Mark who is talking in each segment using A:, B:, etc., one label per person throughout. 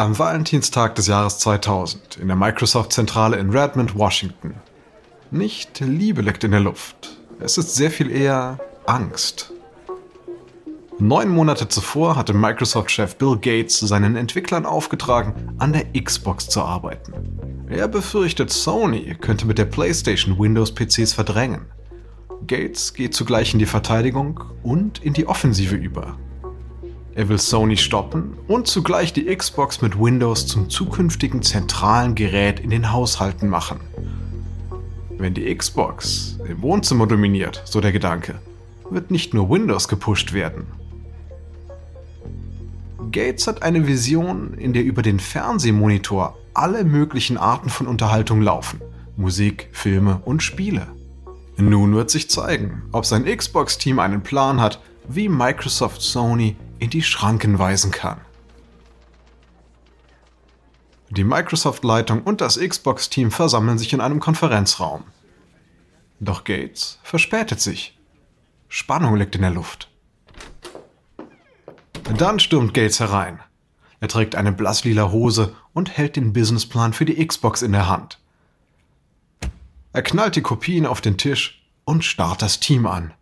A: Am Valentinstag des Jahres 2000 in der Microsoft-Zentrale in Redmond, Washington. Nicht Liebe liegt in der Luft. Es ist sehr viel eher Angst. Neun Monate zuvor hatte Microsoft-Chef Bill Gates seinen Entwicklern aufgetragen, an der Xbox zu arbeiten. Er befürchtet, Sony könnte mit der PlayStation Windows-PCs verdrängen. Gates geht zugleich in die Verteidigung und in die Offensive über. Er will Sony stoppen und zugleich die Xbox mit Windows zum zukünftigen zentralen Gerät in den Haushalten machen. Wenn die Xbox im Wohnzimmer dominiert, so der Gedanke, wird nicht nur Windows gepusht werden. Gates hat eine Vision, in der über den Fernsehmonitor alle möglichen Arten von Unterhaltung laufen. Musik, Filme und Spiele. Nun wird sich zeigen, ob sein Xbox-Team einen Plan hat, wie Microsoft Sony in die Schranken weisen kann. Die Microsoft-Leitung und das Xbox-Team versammeln sich in einem Konferenzraum. Doch Gates verspätet sich. Spannung liegt in der Luft. Dann stürmt Gates herein. Er trägt eine blasslila Hose und hält den Businessplan für die Xbox in der Hand. Er knallt die Kopien auf den Tisch und starrt das Team an.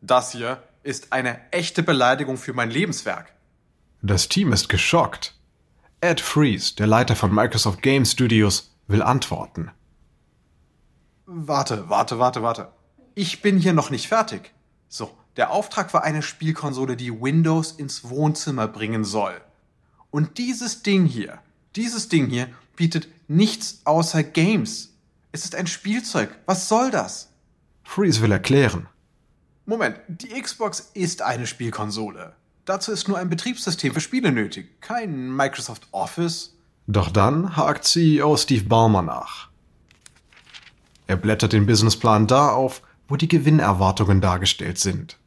B: Das hier ist eine echte Beleidigung für mein Lebenswerk.
A: Das Team ist geschockt. Ed Fries, der Leiter von Microsoft Game Studios, will antworten.
B: Warte, warte, warte, warte. Ich bin hier noch nicht fertig. So, der Auftrag war eine Spielkonsole, die Windows ins Wohnzimmer bringen soll. Und dieses Ding hier, dieses Ding hier bietet nichts außer Games. Es ist ein Spielzeug. Was soll das?
A: Freeze will erklären.
B: Moment, die Xbox ist eine Spielkonsole. Dazu ist nur ein Betriebssystem für Spiele nötig, kein Microsoft Office.
A: Doch dann hakt CEO Steve Ballmer nach. Er blättert den Businessplan da auf, wo die Gewinnerwartungen dargestellt sind.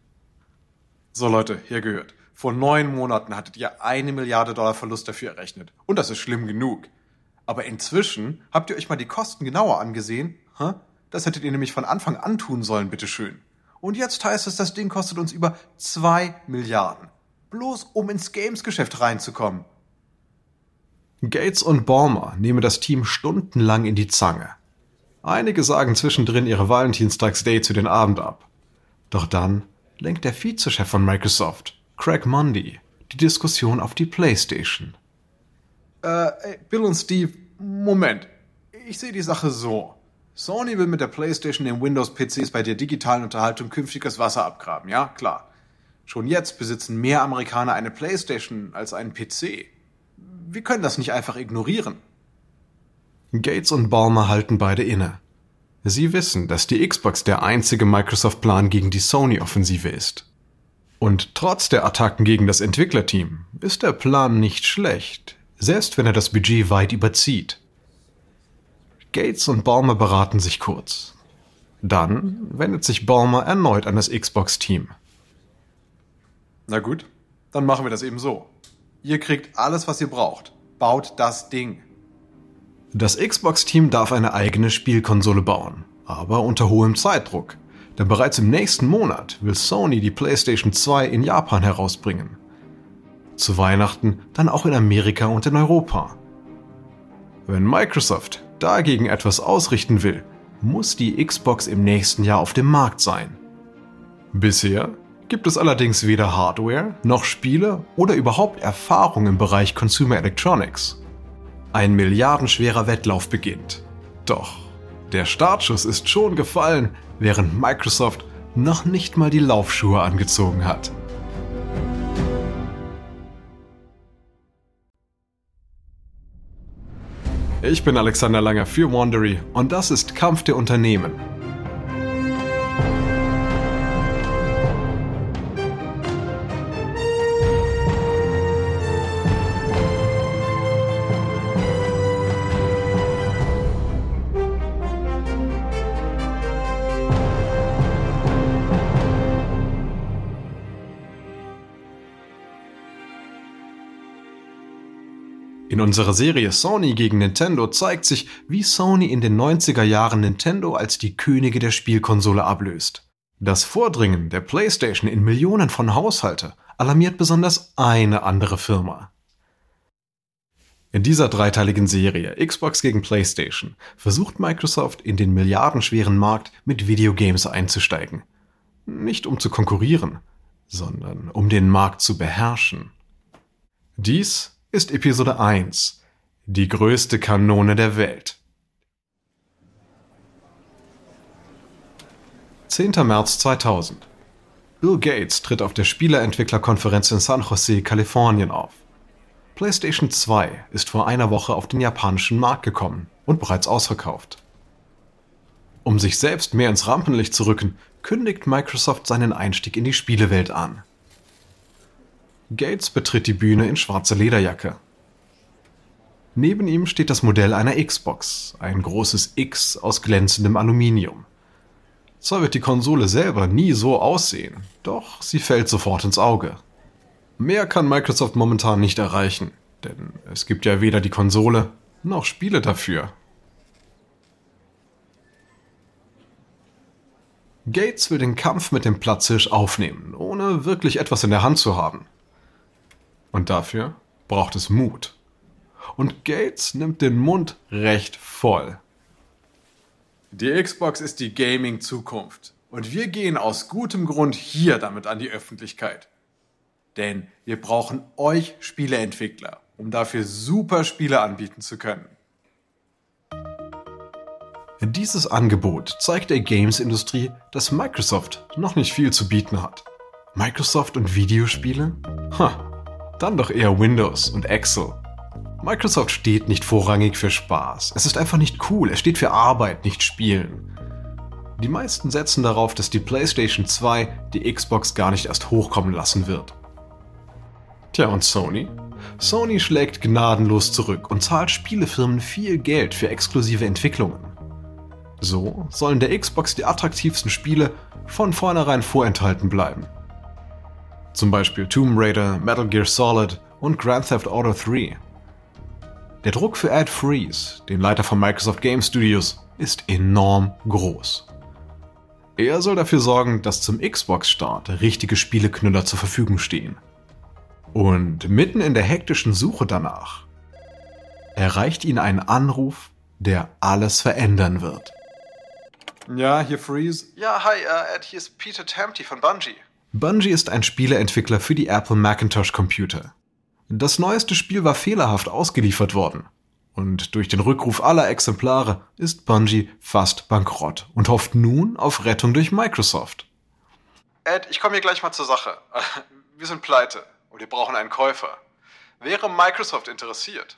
B: So Leute, hier gehört. Vor neun Monaten hattet ihr eine Milliarde Dollar Verlust dafür errechnet. Und das ist schlimm genug. Aber inzwischen habt ihr euch mal die Kosten genauer angesehen? Das hättet ihr nämlich von Anfang an tun sollen, bitteschön. Und jetzt heißt es, das Ding kostet uns über zwei Milliarden. Bloß um ins Games-Geschäft reinzukommen.
A: Gates und Ballmer nehmen das Team stundenlang in die Zange. Einige sagen zwischendrin ihre Valentinstags-Day zu den Abend ab. Doch dann lenkt der Vizechef von Microsoft, Craig Mundy, die Diskussion auf die PlayStation.
B: Äh, Bill und Steve, Moment. Ich sehe die Sache so. Sony will mit der PlayStation den Windows-PCs bei der digitalen Unterhaltung künftiges Wasser abgraben, ja, klar. Schon jetzt besitzen mehr Amerikaner eine PlayStation als einen PC. Wir können das nicht einfach ignorieren.
A: Gates und Balmer halten beide inne. Sie wissen, dass die Xbox der einzige Microsoft-Plan gegen die Sony-Offensive ist. Und trotz der Attacken gegen das Entwicklerteam ist der Plan nicht schlecht, selbst wenn er das Budget weit überzieht. Gates und Balmer beraten sich kurz. Dann wendet sich Balmer erneut an das Xbox-Team.
B: Na gut, dann machen wir das eben so. Ihr kriegt alles, was ihr braucht. Baut das Ding.
A: Das Xbox-Team darf eine eigene Spielkonsole bauen, aber unter hohem Zeitdruck. Denn bereits im nächsten Monat will Sony die PlayStation 2 in Japan herausbringen. Zu Weihnachten dann auch in Amerika und in Europa. Wenn Microsoft dagegen etwas ausrichten will, muss die Xbox im nächsten Jahr auf dem Markt sein. Bisher gibt es allerdings weder Hardware noch Spiele oder überhaupt Erfahrung im Bereich Consumer Electronics. Ein milliardenschwerer Wettlauf beginnt. Doch der Startschuss ist schon gefallen, während Microsoft noch nicht mal die Laufschuhe angezogen hat. Ich bin Alexander Langer für Wandery und das ist Kampf der Unternehmen. Unserer Serie Sony gegen Nintendo zeigt sich, wie Sony in den 90er Jahren Nintendo als die Könige der Spielkonsole ablöst. Das Vordringen der PlayStation in Millionen von Haushalte alarmiert besonders eine andere Firma. In dieser dreiteiligen Serie Xbox gegen PlayStation versucht Microsoft in den milliardenschweren Markt mit Videogames einzusteigen. Nicht um zu konkurrieren, sondern um den Markt zu beherrschen. Dies ist Episode 1, die größte Kanone der Welt. 10. März 2000. Bill Gates tritt auf der Spieleentwicklerkonferenz in San Jose, Kalifornien auf. PlayStation 2 ist vor einer Woche auf den japanischen Markt gekommen und bereits ausverkauft. Um sich selbst mehr ins Rampenlicht zu rücken, kündigt Microsoft seinen Einstieg in die Spielewelt an. Gates betritt die Bühne in schwarzer Lederjacke. Neben ihm steht das Modell einer Xbox, ein großes X aus glänzendem Aluminium. Zwar wird die Konsole selber nie so aussehen, doch sie fällt sofort ins Auge. Mehr kann Microsoft momentan nicht erreichen, denn es gibt ja weder die Konsole noch Spiele dafür. Gates will den Kampf mit dem Platzhirsch aufnehmen, ohne wirklich etwas in der Hand zu haben. Und dafür braucht es Mut. Und Gates nimmt den Mund recht voll.
B: Die Xbox ist die Gaming-Zukunft. Und wir gehen aus gutem Grund hier damit an die Öffentlichkeit. Denn wir brauchen euch Spieleentwickler, um dafür super Spiele anbieten zu können.
A: Dieses Angebot zeigt der Games-Industrie, dass Microsoft noch nicht viel zu bieten hat. Microsoft und Videospiele? Ha, dann doch eher Windows und Excel. Microsoft steht nicht vorrangig für Spaß. Es ist einfach nicht cool. Es steht für Arbeit, nicht Spielen. Die meisten setzen darauf, dass die PlayStation 2 die Xbox gar nicht erst hochkommen lassen wird. Tja, und Sony? Sony schlägt gnadenlos zurück und zahlt Spielefirmen viel Geld für exklusive Entwicklungen. So sollen der Xbox die attraktivsten Spiele von vornherein vorenthalten bleiben. Zum Beispiel Tomb Raider, Metal Gear Solid und Grand Theft Auto 3. Der Druck für Ed Freeze, den Leiter von Microsoft Game Studios, ist enorm groß. Er soll dafür sorgen, dass zum Xbox-Start richtige Spieleknüller zur Verfügung stehen. Und mitten in der hektischen Suche danach erreicht ihn ein Anruf, der alles verändern wird.
B: Ja, hier Freeze.
A: Ja, hi, uh, Ed, hier ist Peter Tamty von Bungie. Bungie ist ein Spieleentwickler für die Apple Macintosh Computer. Das neueste Spiel war fehlerhaft ausgeliefert worden. Und durch den Rückruf aller Exemplare ist Bungie fast bankrott und hofft nun auf Rettung durch Microsoft.
B: Ed, ich komme hier gleich mal zur Sache. Wir sind pleite und wir brauchen einen Käufer. Wäre Microsoft interessiert?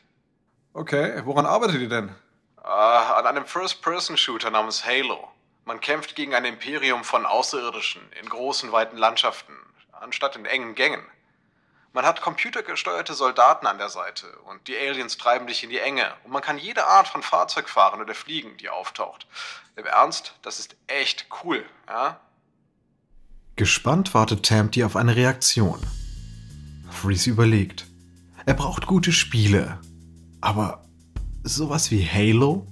B: Okay, woran arbeitet ihr denn? Uh, an einem First-Person-Shooter namens Halo. Man kämpft gegen ein Imperium von Außerirdischen in großen, weiten Landschaften, anstatt in engen Gängen. Man hat computergesteuerte Soldaten an der Seite und die Aliens treiben dich in die Enge und man kann jede Art von Fahrzeug fahren oder fliegen, die auftaucht. Im Ernst, das ist echt cool, ja?
A: Gespannt wartet Tampty auf eine Reaktion. Freeze überlegt. Er braucht gute Spiele. Aber sowas wie Halo?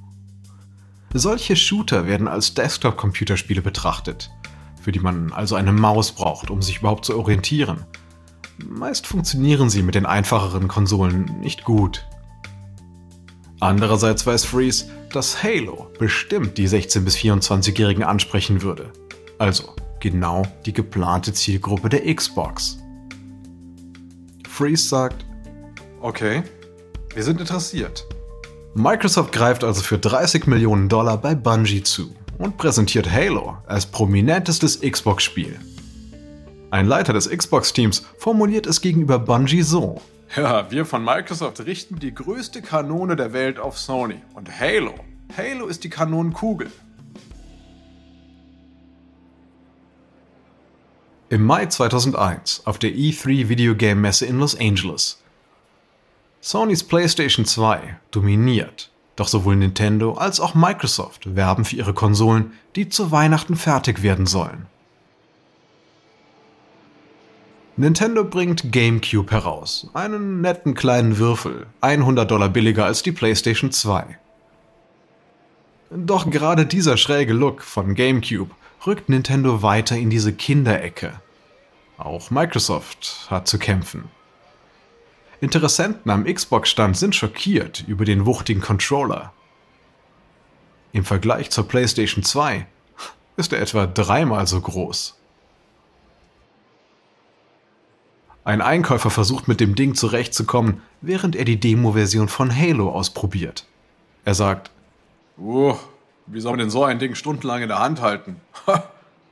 A: Solche Shooter werden als Desktop-Computerspiele betrachtet, für die man also eine Maus braucht, um sich überhaupt zu orientieren. Meist funktionieren sie mit den einfacheren Konsolen nicht gut. Andererseits weiß Freeze, dass Halo bestimmt die 16- bis 24-Jährigen ansprechen würde. Also genau die geplante Zielgruppe der Xbox. Freeze sagt,
B: okay, wir sind interessiert.
A: Microsoft greift also für 30 Millionen Dollar bei Bungie zu und präsentiert Halo als prominentestes Xbox-Spiel. Ein Leiter des Xbox-Teams formuliert es gegenüber Bungie so.
B: Ja, wir von Microsoft richten die größte Kanone der Welt auf Sony. Und Halo, Halo ist die Kanonenkugel.
A: Im Mai 2001 auf der E3 Videogame Messe in Los Angeles. Sonys PlayStation 2 dominiert, doch sowohl Nintendo als auch Microsoft werben für ihre Konsolen, die zu Weihnachten fertig werden sollen. Nintendo bringt GameCube heraus, einen netten kleinen Würfel, 100 Dollar billiger als die PlayStation 2. Doch gerade dieser schräge Look von GameCube rückt Nintendo weiter in diese Kinderecke. Auch Microsoft hat zu kämpfen. Interessenten am Xbox-Stand sind schockiert über den wuchtigen Controller. Im Vergleich zur PlayStation 2 ist er etwa dreimal so groß. Ein Einkäufer versucht mit dem Ding zurechtzukommen, während er die Demo-Version von Halo ausprobiert. Er sagt,
B: Uh, wie soll man denn so ein Ding stundenlang in der Hand halten?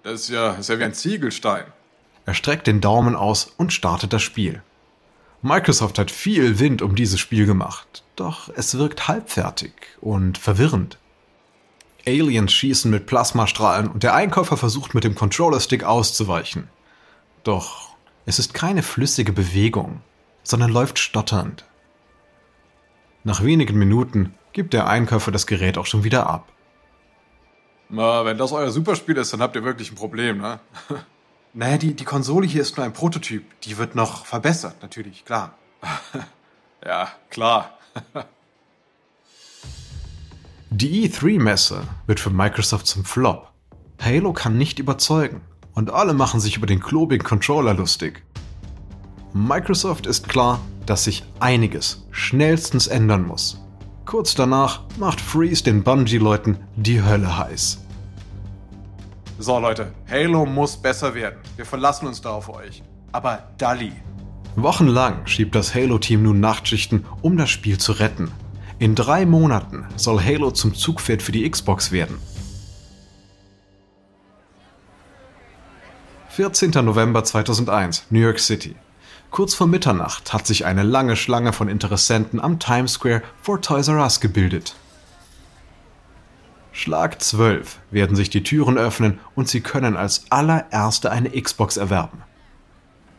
B: Das ist ja, das ist ja wie ein Ziegelstein.
A: er streckt den Daumen aus und startet das Spiel. Microsoft hat viel Wind um dieses Spiel gemacht, doch es wirkt halbfertig und verwirrend. Aliens schießen mit Plasmastrahlen und der Einkäufer versucht mit dem Controller-Stick auszuweichen. Doch es ist keine flüssige Bewegung, sondern läuft stotternd. Nach wenigen Minuten gibt der Einkäufer das Gerät auch schon wieder ab.
B: Na, wenn das euer Superspiel ist, dann habt ihr wirklich ein Problem, ne? Naja, die, die Konsole hier ist nur ein Prototyp. Die wird noch verbessert, natürlich, klar. ja, klar.
A: Die E3-Messe wird für Microsoft zum Flop. Halo kann nicht überzeugen und alle machen sich über den klobigen Controller lustig. Microsoft ist klar, dass sich einiges schnellstens ändern muss. Kurz danach macht Freeze den Bungie-Leuten die Hölle heiß.
B: So, Leute, Halo muss besser werden. Wir verlassen uns da auf euch. Aber Dali.
A: Wochenlang schiebt das Halo-Team nun Nachtschichten, um das Spiel zu retten. In drei Monaten soll Halo zum Zugpferd für die Xbox werden. 14. November 2001, New York City. Kurz vor Mitternacht hat sich eine lange Schlange von Interessenten am Times Square vor Toys R Us gebildet. Schlag 12 werden sich die Türen öffnen und Sie können als allererste eine Xbox erwerben.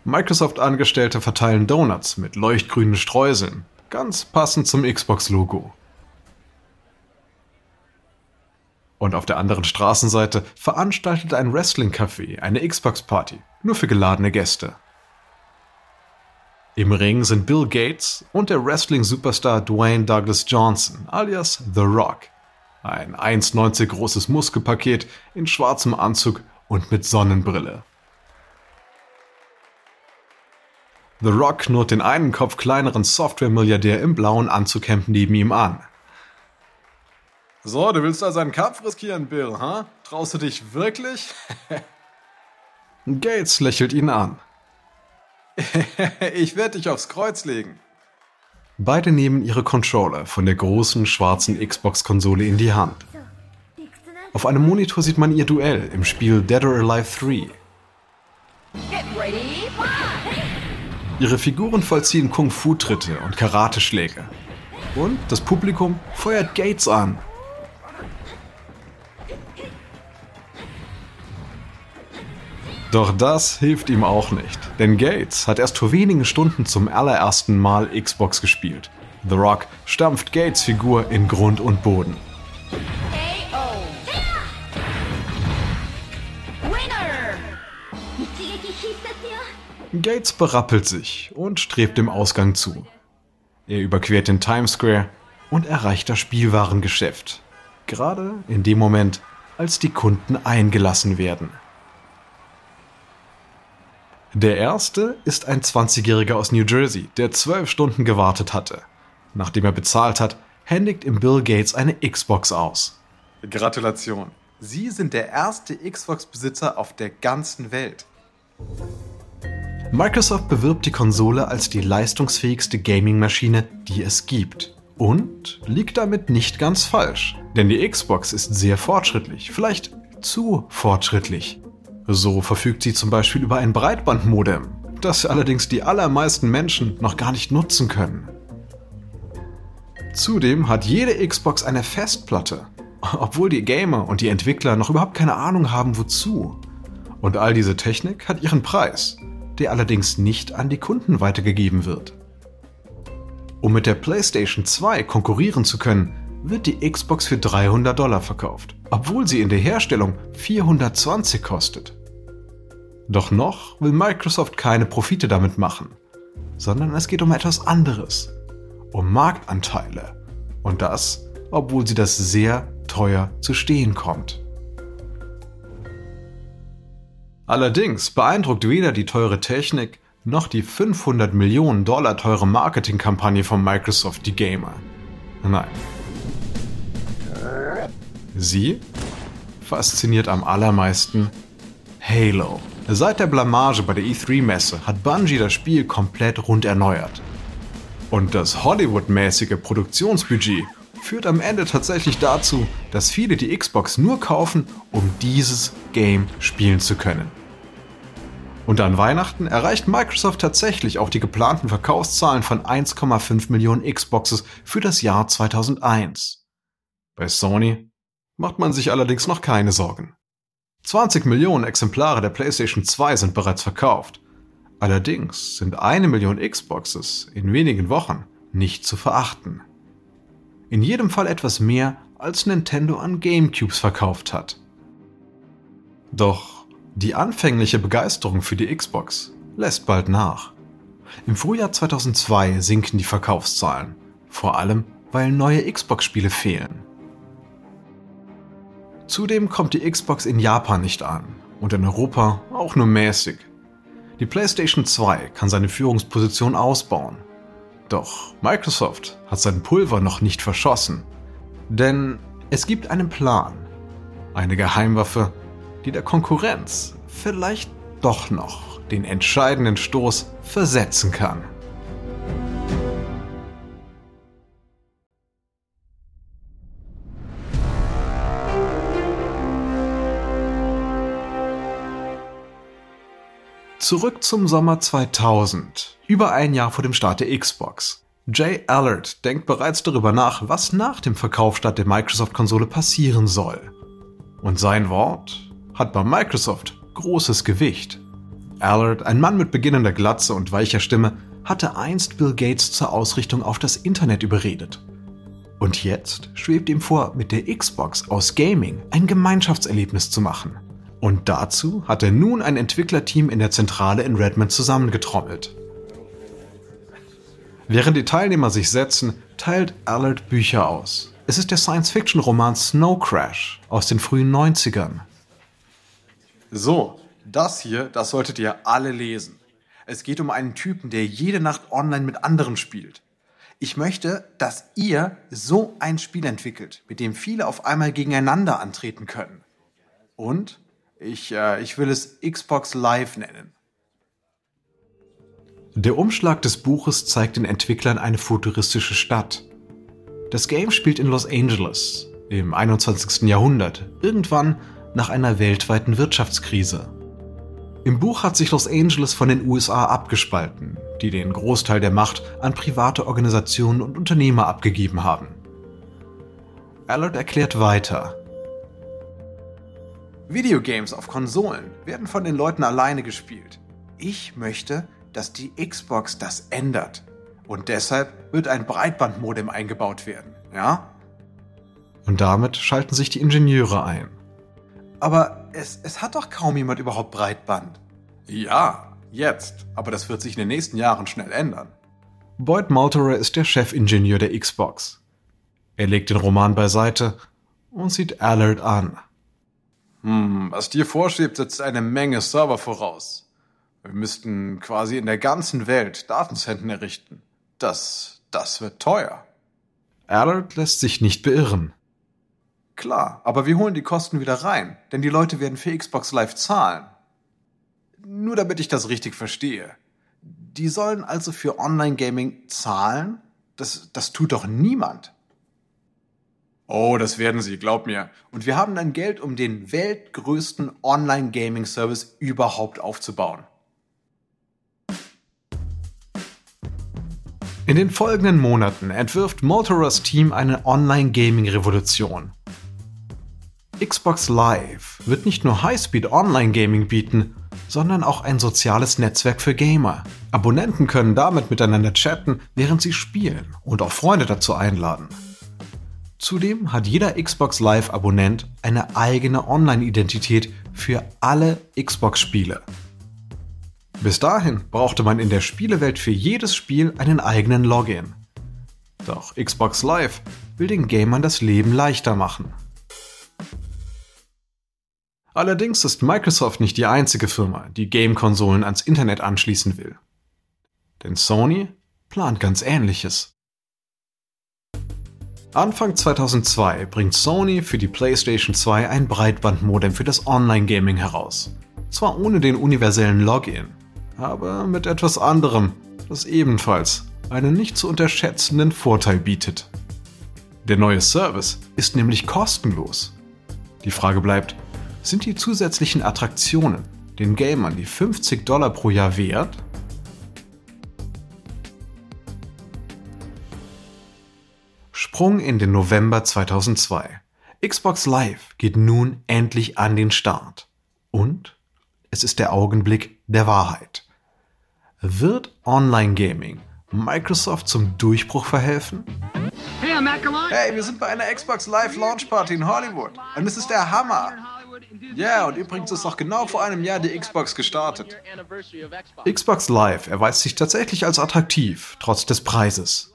A: Microsoft-Angestellte verteilen Donuts mit leuchtgrünen Streuseln, ganz passend zum Xbox-Logo. Und auf der anderen Straßenseite veranstaltet ein Wrestling-Café eine Xbox-Party, nur für geladene Gäste. Im Ring sind Bill Gates und der Wrestling-Superstar Dwayne Douglas Johnson, alias The Rock. Ein 1,90 großes Muskelpaket in schwarzem Anzug und mit Sonnenbrille. The Rock knurrt den einen Kopf kleineren Software-Milliardär im blauen Anzughemd neben ihm an.
B: So, du willst also einen Kampf riskieren, Bill, ha? Traust du dich wirklich?
A: Gates lächelt ihn an.
B: ich werde dich aufs Kreuz legen.
A: Beide nehmen ihre Controller von der großen schwarzen Xbox-Konsole in die Hand. Auf einem Monitor sieht man ihr Duell im Spiel Dead or Alive 3.
C: Get ready, fight!
A: Ihre Figuren vollziehen Kung-Fu-Tritte und Karateschläge. Und das Publikum feuert Gates an. Doch das hilft ihm auch nicht, denn Gates hat erst vor wenigen Stunden zum allerersten Mal Xbox gespielt. The Rock stampft Gates Figur in Grund und Boden. Gates berappelt sich und strebt dem Ausgang zu. Er überquert den Times Square und erreicht das Spielwarengeschäft. Gerade in dem Moment, als die Kunden eingelassen werden. Der erste ist ein 20-Jähriger aus New Jersey, der zwölf Stunden gewartet hatte. Nachdem er bezahlt hat, händigt ihm Bill Gates eine Xbox aus.
B: Gratulation. Sie sind der erste Xbox-Besitzer auf der ganzen Welt.
A: Microsoft bewirbt die Konsole als die leistungsfähigste Gaming-Maschine, die es gibt. Und liegt damit nicht ganz falsch. Denn die Xbox ist sehr fortschrittlich, vielleicht zu fortschrittlich. So verfügt sie zum Beispiel über ein Breitbandmodem, das allerdings die allermeisten Menschen noch gar nicht nutzen können. Zudem hat jede Xbox eine Festplatte, obwohl die Gamer und die Entwickler noch überhaupt keine Ahnung haben, wozu. Und all diese Technik hat ihren Preis, der allerdings nicht an die Kunden weitergegeben wird. Um mit der PlayStation 2 konkurrieren zu können, wird die Xbox für 300 Dollar verkauft, obwohl sie in der Herstellung 420 kostet. Doch noch will Microsoft keine Profite damit machen, sondern es geht um etwas anderes, um Marktanteile. Und das, obwohl sie das sehr teuer zu stehen kommt. Allerdings beeindruckt weder die teure Technik noch die 500 Millionen Dollar teure Marketingkampagne von Microsoft die Gamer. Nein. Sie fasziniert am allermeisten Halo. Seit der Blamage bei der E3-Messe hat Bungie das Spiel komplett rund erneuert. Und das Hollywood-mäßige Produktionsbudget führt am Ende tatsächlich dazu, dass viele die Xbox nur kaufen, um dieses Game spielen zu können. Und an Weihnachten erreicht Microsoft tatsächlich auch die geplanten Verkaufszahlen von 1,5 Millionen Xboxes für das Jahr 2001. Bei Sony macht man sich allerdings noch keine Sorgen. 20 Millionen Exemplare der PlayStation 2 sind bereits verkauft. Allerdings sind eine Million Xboxes in wenigen Wochen nicht zu verachten. In jedem Fall etwas mehr, als Nintendo an GameCubes verkauft hat. Doch die anfängliche Begeisterung für die Xbox lässt bald nach. Im Frühjahr 2002 sinken die Verkaufszahlen, vor allem weil neue Xbox-Spiele fehlen. Zudem kommt die Xbox in Japan nicht an und in Europa auch nur mäßig. Die PlayStation 2 kann seine Führungsposition ausbauen. Doch Microsoft hat sein Pulver noch nicht verschossen. Denn es gibt einen Plan. Eine Geheimwaffe, die der Konkurrenz vielleicht doch noch den entscheidenden Stoß versetzen kann. Zurück zum Sommer 2000, über ein Jahr vor dem Start der Xbox. Jay Allard denkt bereits darüber nach, was nach dem Verkaufsstart der Microsoft-Konsole passieren soll. Und sein Wort hat bei Microsoft großes Gewicht. Allard, ein Mann mit beginnender Glatze und weicher Stimme, hatte einst Bill Gates zur Ausrichtung auf das Internet überredet. Und jetzt schwebt ihm vor, mit der Xbox aus Gaming ein Gemeinschaftserlebnis zu machen. Und dazu hat er nun ein Entwicklerteam in der Zentrale in Redmond zusammengetrommelt. Während die Teilnehmer sich setzen, teilt Allard Bücher aus. Es ist der Science-Fiction-Roman Snow Crash aus den frühen 90ern.
B: So, das hier, das solltet ihr alle lesen. Es geht um einen Typen, der jede Nacht online mit anderen spielt. Ich möchte, dass ihr so ein Spiel entwickelt, mit dem viele auf einmal gegeneinander antreten können. Und ich, äh, ich will es Xbox Live nennen.
A: Der Umschlag des Buches zeigt den Entwicklern eine futuristische Stadt. Das Game spielt in Los Angeles im 21. Jahrhundert, irgendwann nach einer weltweiten Wirtschaftskrise. Im Buch hat sich Los Angeles von den USA abgespalten, die den Großteil der Macht an private Organisationen und Unternehmer abgegeben haben. Allard erklärt weiter,
B: Videogames auf Konsolen werden von den Leuten alleine gespielt. Ich möchte, dass die Xbox das ändert. Und deshalb wird ein Breitbandmodem eingebaut werden, ja?
A: Und damit schalten sich die Ingenieure ein.
B: Aber es, es hat doch kaum jemand überhaupt Breitband. Ja, jetzt. Aber das wird sich in den nächsten Jahren schnell ändern.
A: Boyd Malterer ist der Chefingenieur der Xbox. Er legt den Roman beiseite und sieht Allard an.
B: Hm, was dir vorschwebt, setzt eine Menge Server voraus. Wir müssten quasi in der ganzen Welt Datenzentren errichten. Das, das wird teuer.
A: Allard lässt sich nicht beirren.
B: Klar, aber wir holen die Kosten wieder rein, denn die Leute werden für Xbox Live zahlen. Nur damit ich das richtig verstehe. Die sollen also für Online-Gaming zahlen? Das, das tut doch niemand. Oh, das werden sie, glaub mir. Und wir haben dann Geld, um den weltgrößten Online-Gaming-Service überhaupt aufzubauen.
A: In den folgenden Monaten entwirft Motoras Team eine Online-Gaming-Revolution. Xbox Live wird nicht nur Highspeed Online-Gaming bieten, sondern auch ein soziales Netzwerk für Gamer. Abonnenten können damit miteinander chatten, während sie spielen und auch Freunde dazu einladen. Zudem hat jeder Xbox Live-Abonnent eine eigene Online-Identität für alle Xbox-Spiele. Bis dahin brauchte man in der Spielewelt für jedes Spiel einen eigenen Login. Doch Xbox Live will den Gamern das Leben leichter machen. Allerdings ist Microsoft nicht die einzige Firma, die Game-Konsolen ans Internet anschließen will. Denn Sony plant ganz ähnliches. Anfang 2002 bringt Sony für die PlayStation 2 ein Breitbandmodem für das Online-Gaming heraus. Zwar ohne den universellen Login, aber mit etwas anderem, das ebenfalls einen nicht zu unterschätzenden Vorteil bietet. Der neue Service ist nämlich kostenlos. Die Frage bleibt, sind die zusätzlichen Attraktionen den Gamern die 50 Dollar pro Jahr wert? Sprung in den November 2002. Xbox Live geht nun endlich an den Start. Und es ist der Augenblick der Wahrheit. Wird Online Gaming Microsoft zum Durchbruch verhelfen?
B: Hey, wir sind bei einer Xbox Live Launch Party in Hollywood. Und es ist der Hammer. Ja, und übrigens ist auch genau vor einem Jahr die Xbox gestartet.
A: Xbox Live erweist sich tatsächlich als attraktiv, trotz des Preises.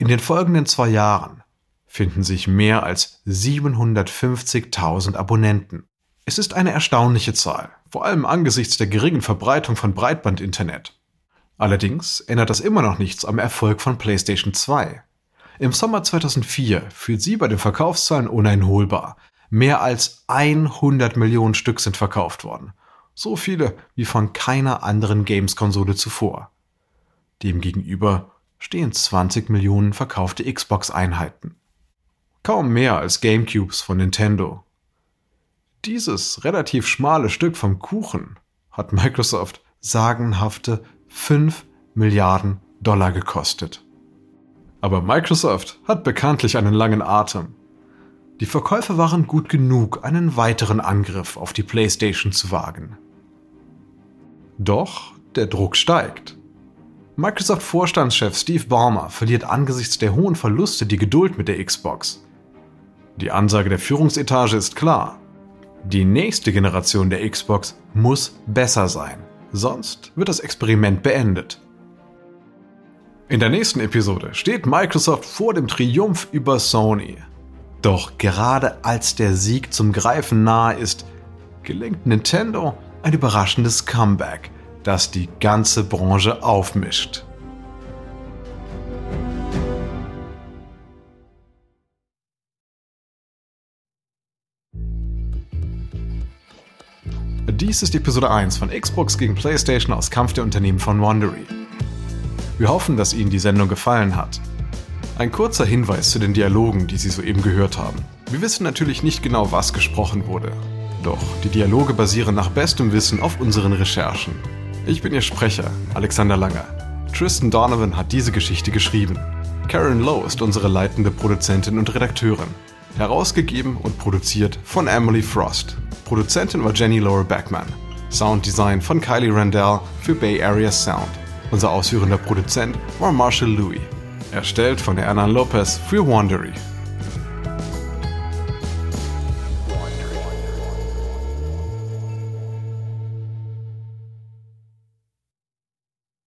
A: In den folgenden zwei Jahren finden sich mehr als 750.000 Abonnenten. Es ist eine erstaunliche Zahl, vor allem angesichts der geringen Verbreitung von Breitbandinternet. Allerdings ändert das immer noch nichts am Erfolg von PlayStation 2. Im Sommer 2004 fühlt sie bei den Verkaufszahlen uneinholbar. Mehr als 100 Millionen Stück sind verkauft worden. So viele wie von keiner anderen Games-Konsole zuvor. Demgegenüber stehen 20 Millionen verkaufte Xbox-Einheiten. Kaum mehr als Gamecubes von Nintendo. Dieses relativ schmale Stück vom Kuchen hat Microsoft sagenhafte 5 Milliarden Dollar gekostet. Aber Microsoft hat bekanntlich einen langen Atem. Die Verkäufer waren gut genug, einen weiteren Angriff auf die PlayStation zu wagen. Doch der Druck steigt. Microsoft-Vorstandschef Steve Ballmer verliert angesichts der hohen Verluste die Geduld mit der Xbox. Die Ansage der Führungsetage ist klar. Die nächste Generation der Xbox muss besser sein, sonst wird das Experiment beendet. In der nächsten Episode steht Microsoft vor dem Triumph über Sony. Doch gerade als der Sieg zum Greifen nahe ist, gelingt Nintendo ein überraschendes Comeback – das die ganze Branche aufmischt. Dies ist Episode 1 von Xbox gegen PlayStation aus Kampf der Unternehmen von Wandery. Wir hoffen, dass Ihnen die Sendung gefallen hat. Ein kurzer Hinweis zu den Dialogen, die Sie soeben gehört haben. Wir wissen natürlich nicht genau, was gesprochen wurde. Doch die Dialoge basieren nach bestem Wissen auf unseren Recherchen. Ich bin Ihr Sprecher, Alexander Langer. Tristan Donovan hat diese Geschichte geschrieben. Karen Lowe ist unsere leitende Produzentin und Redakteurin. Herausgegeben und produziert von Emily Frost. Produzentin war Jenny Laura Beckman. Sounddesign von Kylie Randell für Bay Area Sound. Unser ausführender Produzent war Marshall Louis. Erstellt von Hernan Lopez für Wandery.